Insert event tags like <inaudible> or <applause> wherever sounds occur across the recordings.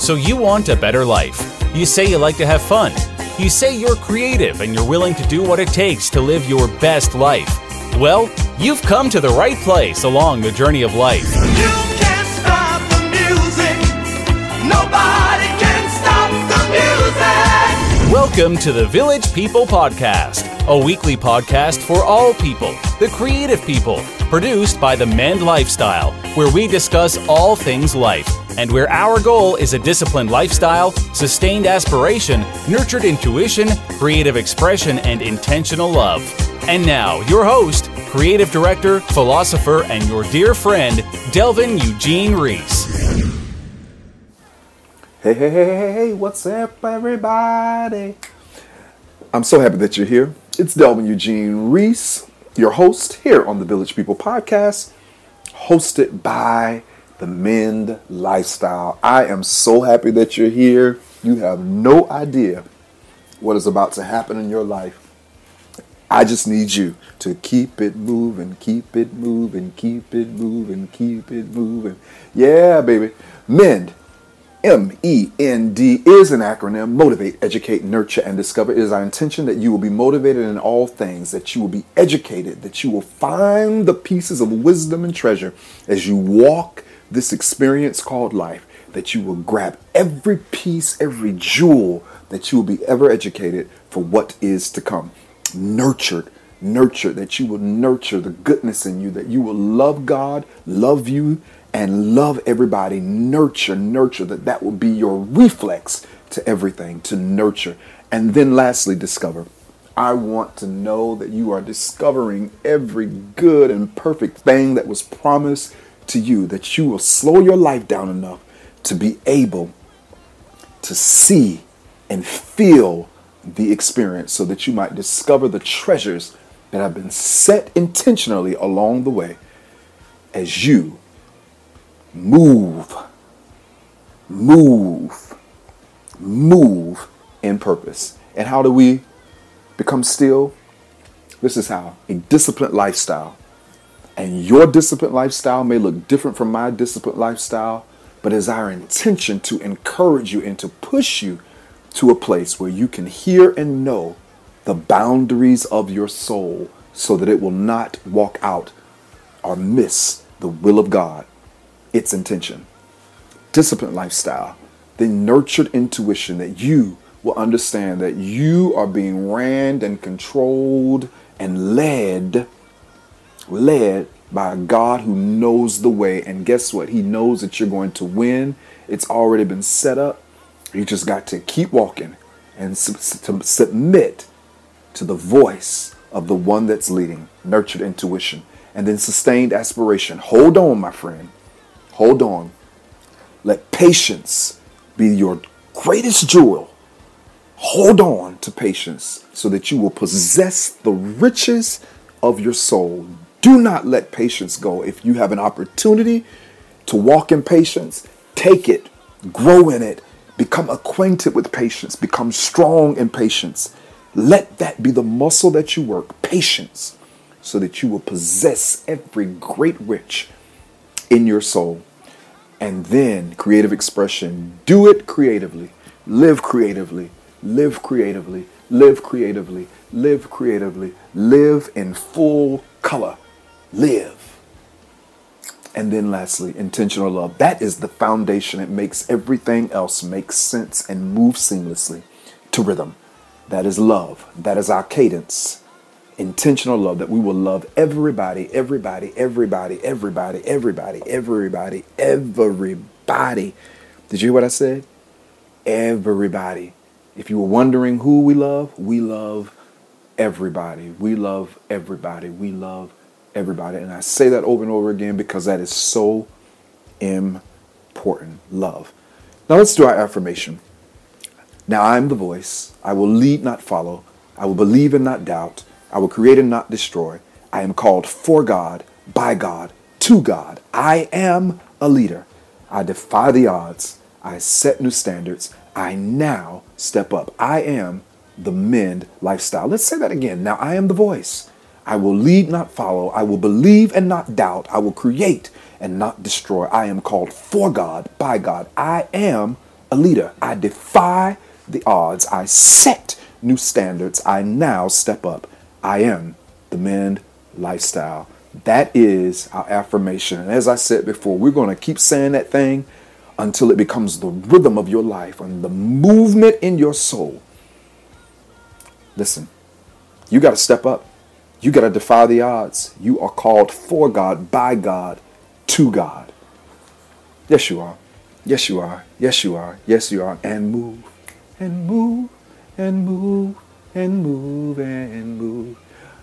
So you want a better life. You say you like to have fun. You say you're creative and you're willing to do what it takes to live your best life. Well, you've come to the right place along the journey of life. You can't stop the music. Nobody can stop the music. Welcome to the Village People Podcast, a weekly podcast for all people, the creative people, produced by the Mend Lifestyle, where we discuss all things life and where our goal is a disciplined lifestyle, sustained aspiration, nurtured intuition, creative expression, and intentional love. And now, your host, creative director, philosopher, and your dear friend, Delvin Eugene Rhys. Hey, hey, hey, hey, hey, what's up, everybody? I'm so happy that you're here. It's Delvin Eugene Rhys, your host here on the Village People Podcast, hosted by the Mend Lifestyle. I am so happy that you're here. You have no idea what is about to happen in your life. I just need you to keep it moving, keep it moving, keep it moving, keep it moving. Yeah, baby. Mend. M E N D is an acronym motivate, educate, nurture, and discover. It is our intention that you will be motivated in all things, that you will be educated, that you will find the pieces of wisdom and treasure as you walk this experience called life, that you will grab every piece, every jewel, that you will be ever educated for what is to come. Nurtured, nurtured, that you will nurture the goodness in you, that you will love God, love you, and love everybody. Nurture, nurture, that that will be your reflex to everything, to nurture. And then lastly, discover. I want to know that you are discovering every good and perfect thing that was promised to you, that you will slow your life down enough to be able to see and feel the experience so that you might discover the treasures that have been set intentionally along the way as you move, move, move in purpose. And how do we become still? This is how a disciplined lifestyle. And your disciplined lifestyle may look different from my disciplined lifestyle, but it's our intention to encourage you and to push you to a place where you can hear and know the boundaries of your soul so that it will not walk out or miss the will of God its intention. Disciplined lifestyle, the nurtured intuition that you will understand that you are being ran and controlled and led, led by a God who knows the way. And guess what? He knows that you're going to win. It's already been set up. You just got to keep walking and to submit to the voice of the one that's leading, nurtured intuition, and then sustained aspiration. Hold on, my friend. Hold on. Let patience be your greatest jewel. Hold on to patience so that you will possess the riches of your soul. Do not let patience go. If you have an opportunity to walk in patience, take it, grow in it, become acquainted with patience, become strong in patience. Let that be the muscle that you work, patience, so that you will possess every great rich in your soul. And then creative expression. Do it creatively. Live creatively. Live creatively. Live creatively. Live creatively. Live in full color. Live. And then lastly, intentional love. That is the foundation. It makes everything else make sense and move seamlessly to rhythm. That is love. That is our cadence intentional love that we will love everybody, everybody, everybody, everybody, everybody, everybody, everybody. Did you hear what I said? Everybody. If you were wondering who we love, we love everybody. We love everybody. We love everybody. And I say that over and over again because that is so important. Love. Now let's do our affirmation. Now I am the voice. I will lead, not follow. I will believe and not doubt. I will create and not destroy. I am called for God, by God, to God. I am a leader. I defy the odds. I set new standards. I now step up. I am the Mend lifestyle. Let's say that again. Now I am the voice. I will lead, not follow. I will believe and not doubt. I will create and not destroy. I am called for God, by God. I am a leader. I defy the odds. I set new standards. I now step up. I am the Mend lifestyle. That is our affirmation. And as I said before, we're going to keep saying that thing until it becomes the rhythm of your life and the movement in your soul. Listen, you got to step up. You got to defy the odds. You are called for God, by God, to God. Yes, you are. Yes, you are. Yes, you are. Yes, you are. And move, and move, and move, and move, and move.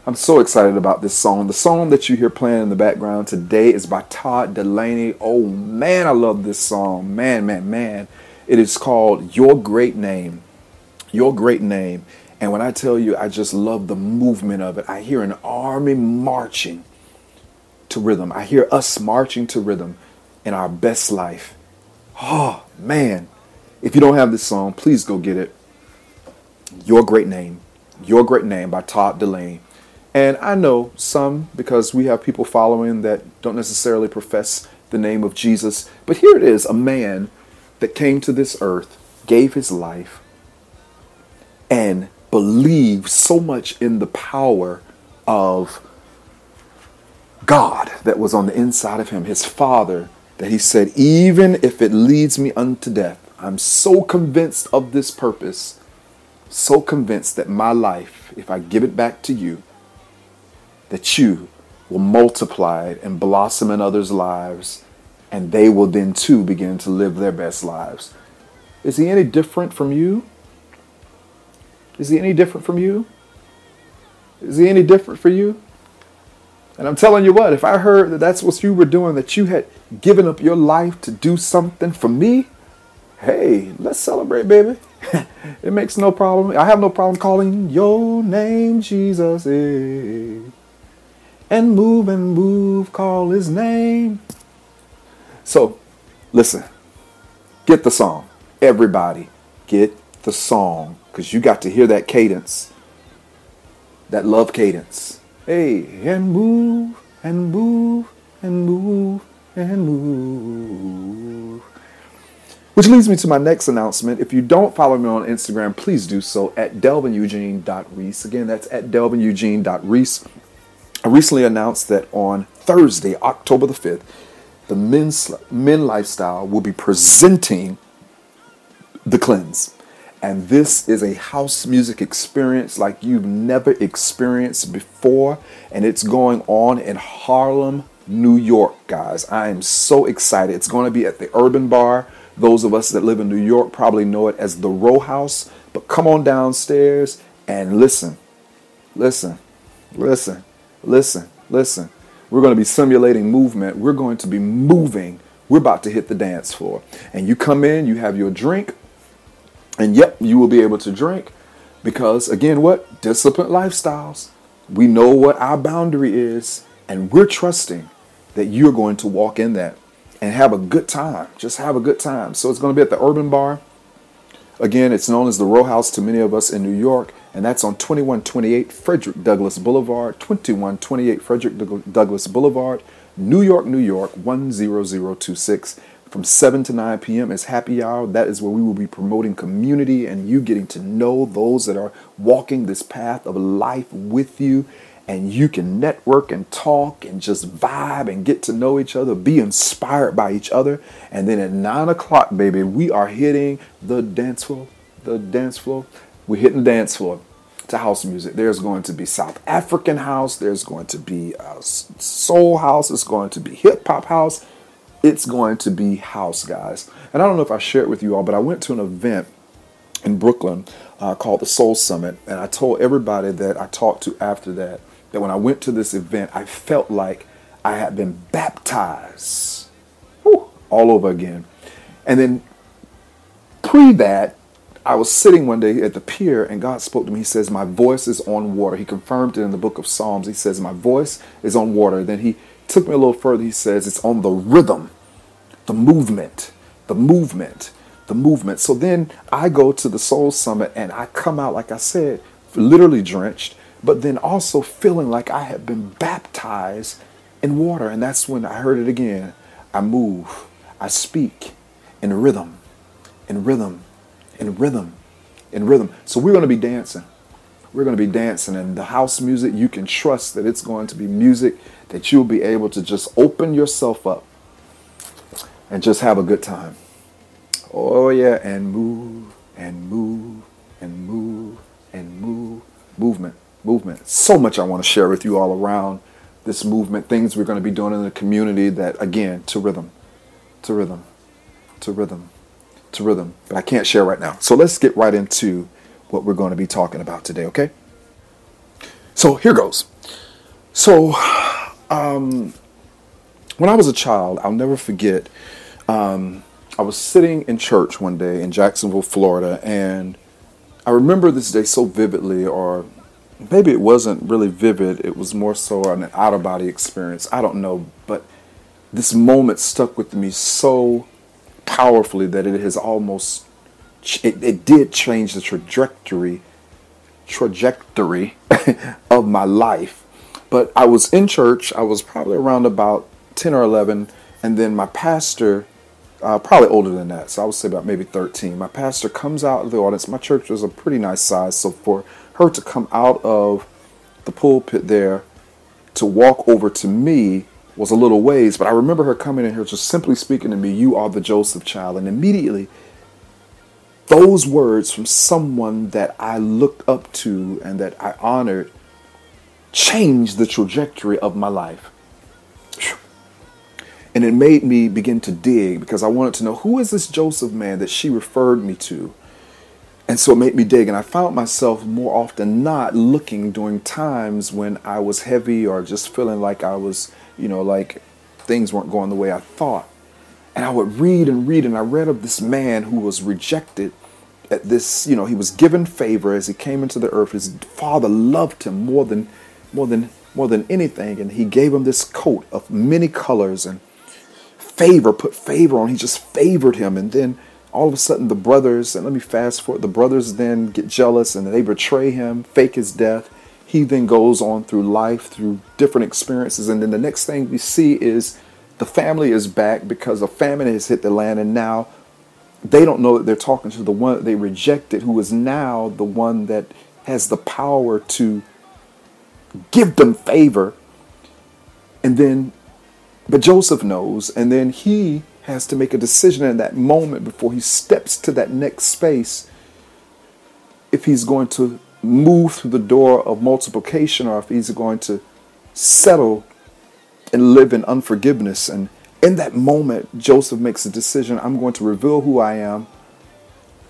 I'm so excited about this song. The song that you hear playing in the background today is by Todd Dulaney. Oh man, I love this song. Man, man, man. It is called Your Great Name. Your Great Name. And when I tell you, I just love the movement of it. I hear an army marching to rhythm. I hear us marching to rhythm in our best life. Oh, man. If you don't have this song, please go get it. Your Great Name. Your Great Name by Todd Dulaney. And I know some because we have people following that don't necessarily profess the name of Jesus. But here it is a man that came to this earth, gave his life, and believed so much in the power of God that was on the inside of him, his Father, that he said, Even if it leads me unto death, I'm so convinced of this purpose, so convinced that my life, if I give it back to you, that you will multiply it and blossom in others' lives, and they will then too begin to live their best lives. Is he any different from you? Is he any different from you? Is he any different for you? And I'm telling you what, if I heard that that's what you were doing, that you had given up your life to do something for me, hey, let's celebrate, baby. <laughs> it makes no problem. I have no problem calling your name, Jesus. Eh and move and move, call his name. So, listen, get the song. Everybody, get the song because you got to hear that cadence, that love cadence. Hey, and move and move and move and move. Which leads me to my next announcement. If you don't follow me on Instagram, please do so at delvineugene.reese. Again, that's at delvineugene.reese. I recently announced that on Thursday, October the 5th, the men's, Mend Lifestyle will be presenting The Cleanse. And this is a house music experience like you've never experienced before. And it's going on in Harlem, New York, guys. I am so excited. It's going to be at the Urban Bar. Those of us that live in New York probably know it as the Row House. But come on downstairs and listen. Listen. Listen. Listen, listen. We're going to be simulating movement. We're going to be moving. We're about to hit the dance floor. And you come in, you have your drink, and yep, you will be able to drink because, again, what? Disciplined lifestyles. We know what our boundary is, and we're trusting that you're going to walk in that and have a good time. Just have a good time. So it's going to be at the Urban Bar. Again, it's known as the Row House to many of us in New York and that's on 2128 Frederick Douglass Boulevard, 2128 Frederick Douglass Boulevard, New York, New York 10026. From 7 to 9 p.m. is happy hour. That is where we will be promoting community and you getting to know those that are walking this path of life with you. And you can network and talk and just vibe and get to know each other, be inspired by each other. And then at 9 o'clock, baby, we are hitting the dance floor. The dance floor. We're hitting the dance floor to house music. There's going to be South African house. There's going to be uh, soul house. It's going to be hip hop house. It's going to be house, guys. And I don't know if I shared with you all, but I went to an event in Brooklyn uh, called the Soul Summit. And I told everybody that I talked to after that, that when I went to this event, I felt like I had been baptized whew, all over again. And then pre that, I was sitting one day at the pier and God spoke to me. He says, My voice is on water. He confirmed it in the book of Psalms. He says, My voice is on water. Then he took me a little further. He says, It's on the rhythm, the movement, the movement, the movement. So then I go to the Soul Summit and I come out, like I said, literally drenched, but then also feeling like I had been baptized in water. And that's when I heard it again. I move, I speak in rhythm in rhythm, in rhythm, in rhythm. So we're going to be dancing. We're going to be dancing, and the house music, you can trust that it's going to be music that you'll be able to just open yourself up and just have a good time. Oh, yeah, and move, and move, and move, and move. Movement, movement. So much I want to share with you all around this movement, things we're going to be doing in the community that, again, to rhythm, to rhythm, to rhythm, to rhythm. But I can't share right now. So let's get right into what we're going to be talking about today, okay? So here goes. So, um, when I was a child, I'll never forget, um, I was sitting in church one day in Jacksonville, Florida, and I remember this day so vividly, or maybe it wasn't really vivid, it was more so an out of body experience. I don't know, but this moment stuck with me so powerfully that it has almost it, it did change the trajectory trajectory <laughs> of my life. But I was in church, I was probably around about 10 or 11, and then my pastor uh, probably older than that. So I would say about maybe 13. My pastor comes out of the audience. My church was a pretty nice size. So for her to come out of the pulpit there to walk over to me was a little ways. But I remember her coming in here just simply speaking to me, You are the Joseph child. And immediately, those words from someone that I looked up to and that I honored changed the trajectory of my life. And it made me begin to dig because I wanted to know who is this Joseph man that she referred me to. And so it made me dig, and I found myself more often not looking during times when I was heavy or just feeling like I was, you know, like things weren't going the way I thought. And I would read and read, and I read of this man who was rejected at this, you know, he was given favor as he came into the earth. His father loved him more than, more than, more than anything, and he gave him this coat of many colors and favor, put favor on. He just favored him. And then all of a sudden, the brothers, and let me fast forward, the brothers then get jealous and they betray him, fake his death. He then goes on through life, through different experiences. And then the next thing we see is the family is back because a famine has hit the land. And now they don't know that they're talking to the one that they rejected, who is now the one that has the power to give them favor. And then but Joseph knows, and then he has to make a decision in that moment before he steps to that next space if he's going to move through the door of multiplication or if he's going to settle and live in unforgiveness. And in that moment, Joseph makes a decision I'm going to reveal who I am.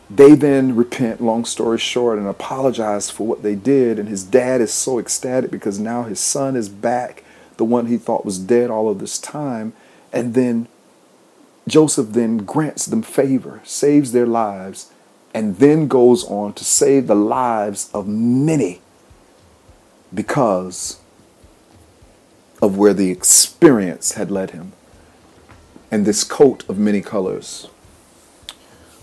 They then repent, long story short, and apologize for what they did. And his dad is so ecstatic because now his son is back the one he thought was dead all of this time. And then Joseph then grants them favor, saves their lives, and then goes on to save the lives of many because of where the experience had led him. And this coat of many colors.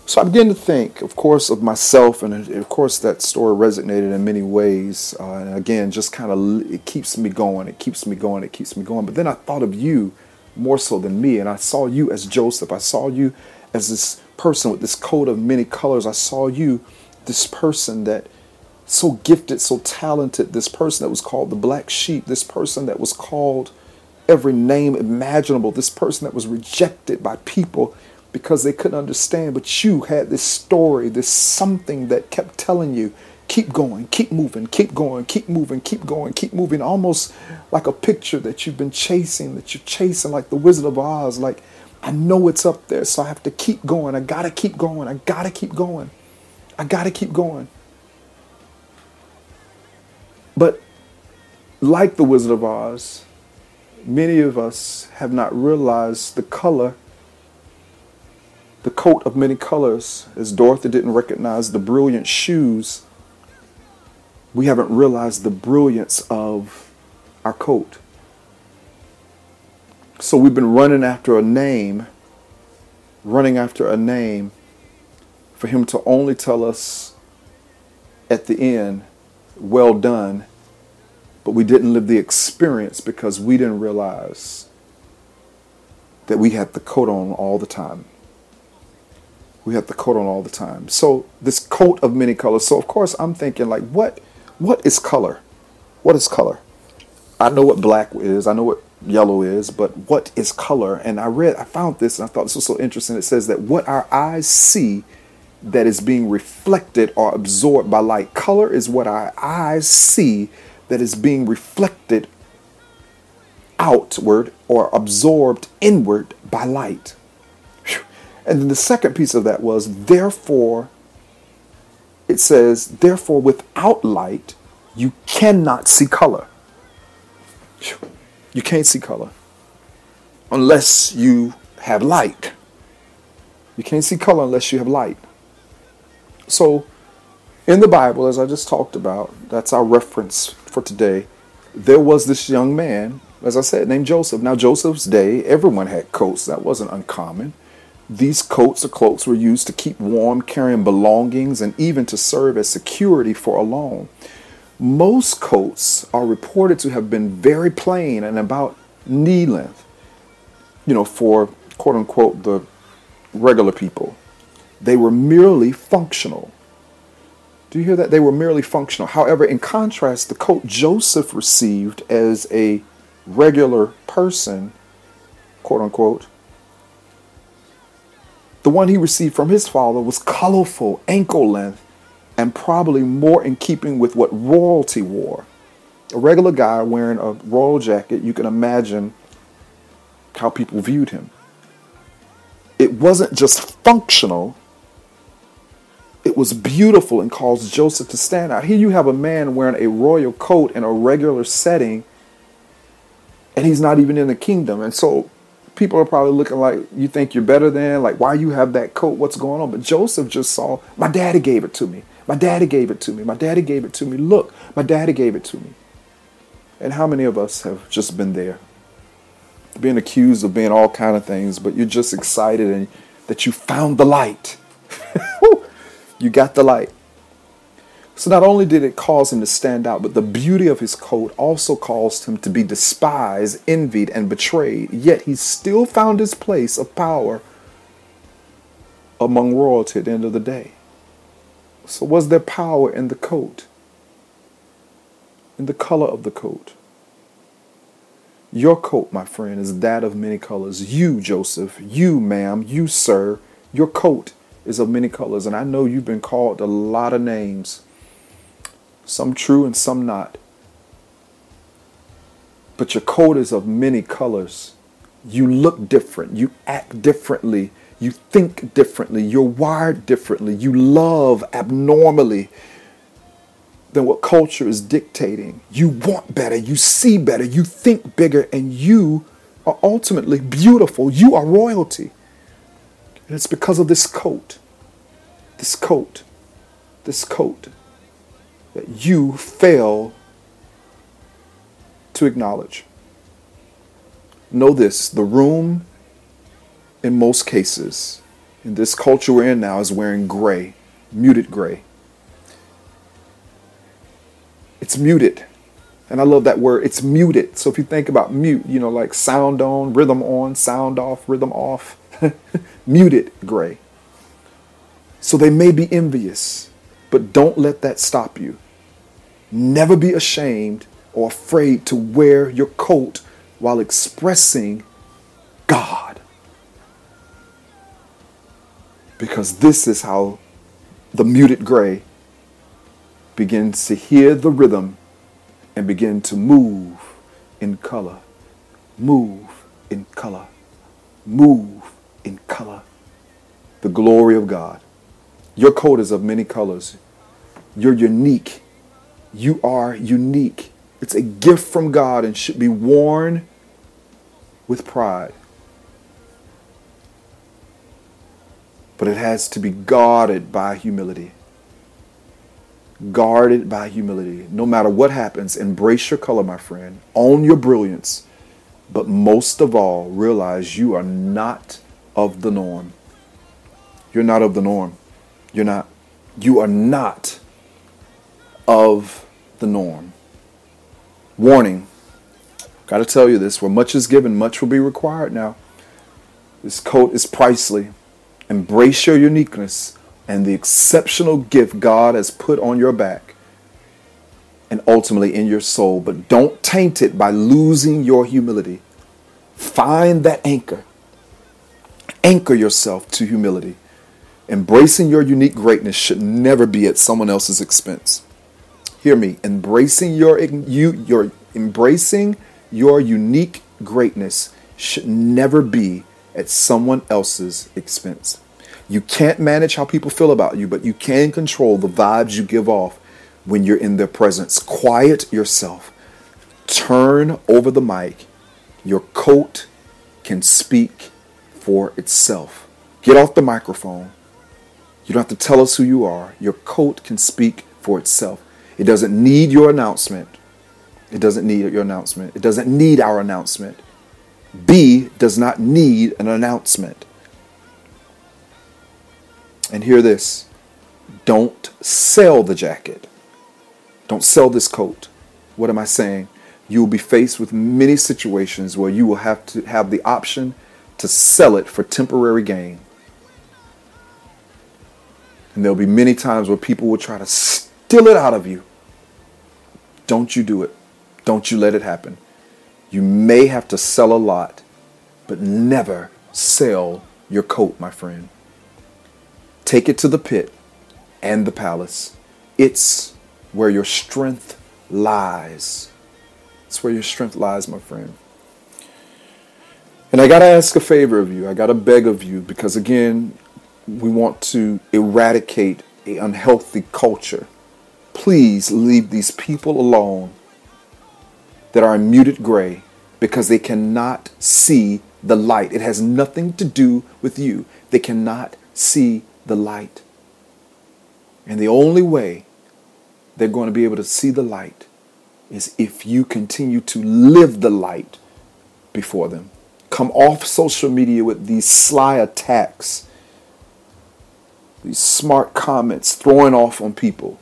So I began to think, of course, of myself, and of course, that story resonated in many ways. Uh, and again, just kind of it keeps me going, it keeps me going, it keeps me going. But then I thought of you more so than me, and I saw you as Joseph. I saw you as this person with this coat of many colors. I saw you, this person that so gifted, so talented, this person that was called the black sheep, this person that was called every name imaginable, this person that was rejected by people because they couldn't understand. But you had this story, this something that kept telling you, keep going, keep moving, keep going, keep moving, keep going, keep moving. Almost like a picture that you've been chasing, that you're chasing, like the Wizard of Oz. Like, I know it's up there, so I have to keep going. I gotta keep going. I gotta keep going. I gotta keep going. But like the Wizard of Oz, many of us have not realized the color the coat of many colors, as Dorothy didn't recognize the brilliant shoes, we haven't realized the brilliance of our coat. So we've been running after a name, running after a name for him to only tell us at the end, well done, but we didn't live the experience because we didn't realize that we had the coat on all the time. We had the coat on all the time. So this coat of many colors. So of course I'm thinking like, what, what is color? What is color? I know what black is. I know what yellow is, but what is color? And I read, I found this, and I thought this was so interesting. It says that what our eyes see that is being reflected or absorbed by light. Color is what our eyes see that is being reflected outward or absorbed inward by light. And then the second piece of that was, therefore, it says, therefore, without light, you cannot see color. You can't see color unless you have light. You can't see color unless you have light. So, in the Bible, as I just talked about, that's our reference for today. There was this young man, as I said, named Joseph. Now, Joseph's day, everyone had coats. That wasn't uncommon. These coats or cloaks were used to keep warm, carrying belongings, and even to serve as security for a loan. Most coats are reported to have been very plain and about knee length, you know, for quote unquote the regular people. They were merely functional. Do you hear that? They were merely functional. However, in contrast, the coat Joseph received as a regular person, quote unquote, the one he received from his father was colorful, ankle length, and probably more in keeping with what royalty wore. A regular guy wearing a royal jacket, you can imagine how people viewed him. It wasn't just functional, it was beautiful and caused Joseph to stand out. Here you have a man wearing a royal coat in a regular setting, and he's not even in the kingdom. And so people are probably looking like, you think you're better than, like, why you have that coat? What's going on? But Joseph just saw, my daddy gave it to me. My daddy gave it to me. My daddy gave it to me. Look, my daddy gave it to me. And how many of us have just been there? Being accused of being all kind of things, but you're just excited and that you found the light. <laughs> you got the light. So not only did it cause him to stand out, but the beauty of his coat also caused him to be despised, envied, and betrayed. Yet he still found his place of power among royalty at the end of the day. So was there power in the coat? In the color of the coat? Your coat, my friend, is that of many colors. You, Joseph, you, ma'am, you, sir, your coat is of many colors. And I know you've been called a lot of names some true and some not. But your coat is of many colors. You look different. You act differently. You think differently. You're wired differently. You love abnormally than what culture is dictating. You want better. You see better. You think bigger. And you are ultimately beautiful. You are royalty. And it's because of this coat. This coat. This coat that you fail to acknowledge. Know this the room, in most cases, in this culture we're in now, is wearing gray, muted gray. It's muted. And I love that word. It's muted. So if you think about mute, you know, like sound on, rhythm on, sound off, rhythm off, <laughs> muted gray. So they may be envious, but don't let that stop you. Never be ashamed or afraid to wear your coat while expressing God. Because this is how the muted gray begins to hear the rhythm and begin to move in color. Move in color. Move in color. The glory of God. Your coat is of many colors. You're unique you are unique. It's a gift from God and should be worn with pride. But it has to be guarded by humility. Guarded by humility. No matter what happens, embrace your color, my friend. Own your brilliance. But most of all, realize you are not of the norm. You're not of the norm. You're not. You are not of the norm. Warning. Got to tell you this where much is given, much will be required now. This coat is pricely. Embrace your uniqueness and the exceptional gift God has put on your back and ultimately in your soul, but don't taint it by losing your humility. Find that anchor. Anchor yourself to humility. Embracing your unique greatness should never be at someone else's expense. Hear me. Embracing your you your embracing your unique greatness should never be at someone else's expense. You can't manage how people feel about you, but you can control the vibes you give off when you're in their presence. Quiet yourself. Turn over the mic. Your coat can speak for itself. Get off the microphone. You don't have to tell us who you are. Your coat can speak for itself. It doesn't need your announcement. It doesn't need your announcement. It doesn't need our announcement. B does not need an announcement. And hear this don't sell the jacket. Don't sell this coat. What am I saying? You will be faced with many situations where you will have to have the option to sell it for temporary gain. And there'll be many times where people will try to steal it out of you. Don't you do it. Don't you let it happen. You may have to sell a lot, but never sell your coat, my friend. Take it to the pit and the palace. It's where your strength lies. It's where your strength lies, my friend. And I got to ask a favor of you. I got to beg of you because, again, we want to eradicate a unhealthy culture. Please leave these people alone that are in muted gray because they cannot see the light. It has nothing to do with you. They cannot see the light. And the only way they're going to be able to see the light is if you continue to live the light before them. Come off social media with these sly attacks these smart comments throwing off on people.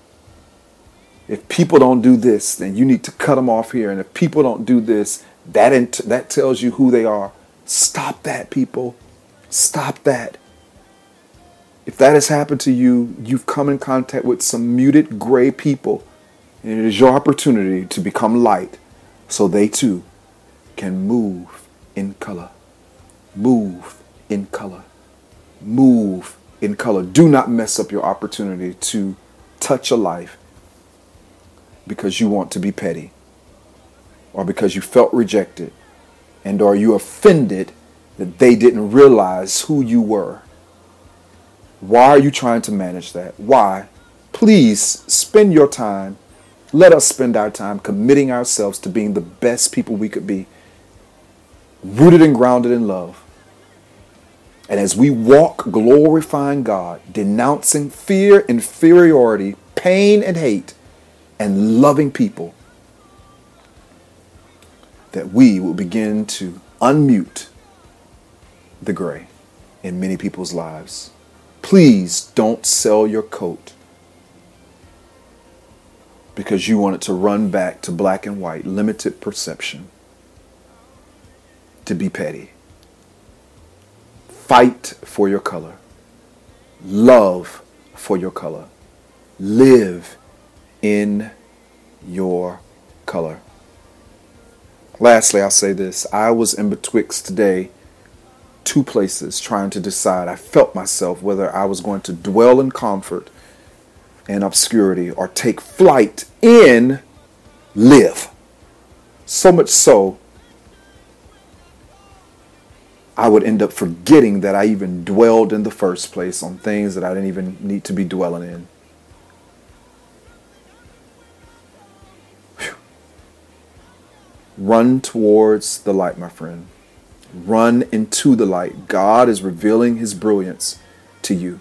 If people don't do this, then you need to cut them off here. And if people don't do this, that int- that tells you who they are. Stop that, people. Stop that. If that has happened to you, you've come in contact with some muted gray people, and it is your opportunity to become light so they too can move in color. Move in color. Move in color. Do not mess up your opportunity to touch a life because you want to be petty or because you felt rejected and are you offended that they didn't realize who you were. Why are you trying to manage that? Why? Please spend your time. Let us spend our time committing ourselves to being the best people we could be, rooted and grounded in love. And as we walk glorifying God, denouncing fear, inferiority, pain, and hate, and loving people, that we will begin to unmute the gray in many people's lives. Please don't sell your coat because you want it to run back to black and white, limited perception, to be petty. Fight for your color. Love for your color. Live in your color. Lastly, I'll say this. I was in betwixt today two places trying to decide. I felt myself whether I was going to dwell in comfort and obscurity or take flight in live. So much so I would end up forgetting that I even dwelled in the first place on things that I didn't even need to be dwelling in. Whew. Run towards the light, my friend. Run into the light. God is revealing his brilliance to you.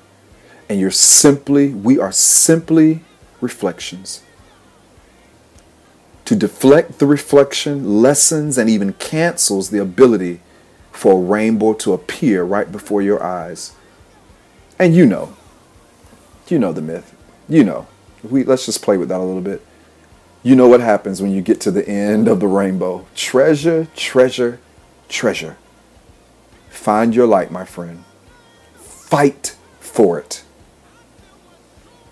And you're simply, we are simply reflections. To deflect the reflection lessens and even cancels the ability for a rainbow to appear right before your eyes. And you know, you know the myth. You know. We let's just play with that a little bit. You know what happens when you get to the end of the rainbow. Treasure, treasure, treasure. Find your light, my friend. fight for it.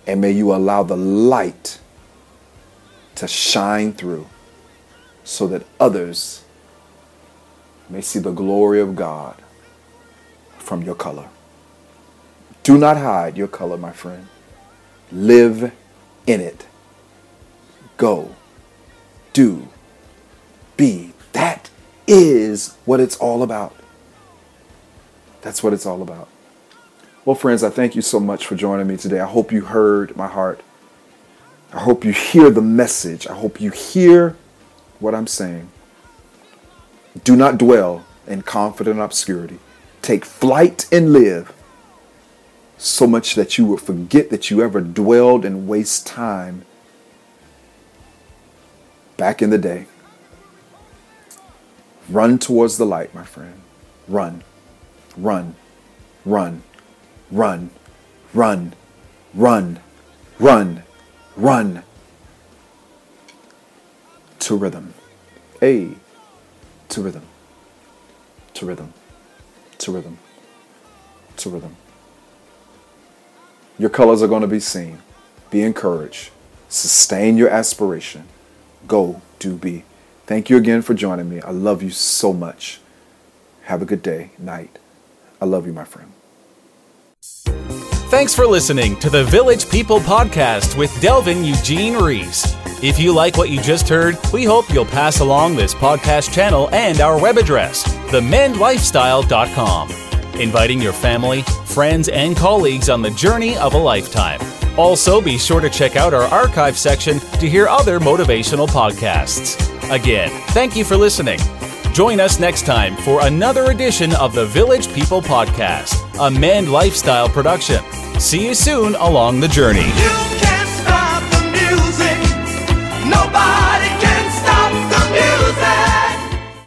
And may you allow the light to shine through so that others may see the glory of God from your color. Do not hide your color, my friend. Live in it. Go. Do. Be. That is what it's all about. That's what it's all about. Well, friends, I thank you so much for joining me today. I hope you heard my heart. I hope you hear the message. I hope you hear what I'm saying. Do not dwell in confident obscurity. Take flight and live so much that you will forget that you ever dwelled and waste time back in the day. Run towards the light, my friend. Run, run, run, run, run, run, run, run to rhythm. A to rhythm, to rhythm, to rhythm, to rhythm. Your colors are going to be seen. Be encouraged. Sustain your aspiration. Go, do, be. Thank you again for joining me. I love you so much. Have a good day, night. I love you, my friend. Thanks for listening to the Village People Podcast with Delvin Eugene Rhys. If you like what you just heard, we hope you'll pass along this podcast channel and our web address, themendlifestyle.com inviting your family, friends, and colleagues on the journey of a lifetime. Also, be sure to check out our archive section to hear other motivational podcasts. Again, thank you for listening. Join us next time for another edition of the Village People Podcast, a Mend Lifestyle production. See you soon along the journey nobody.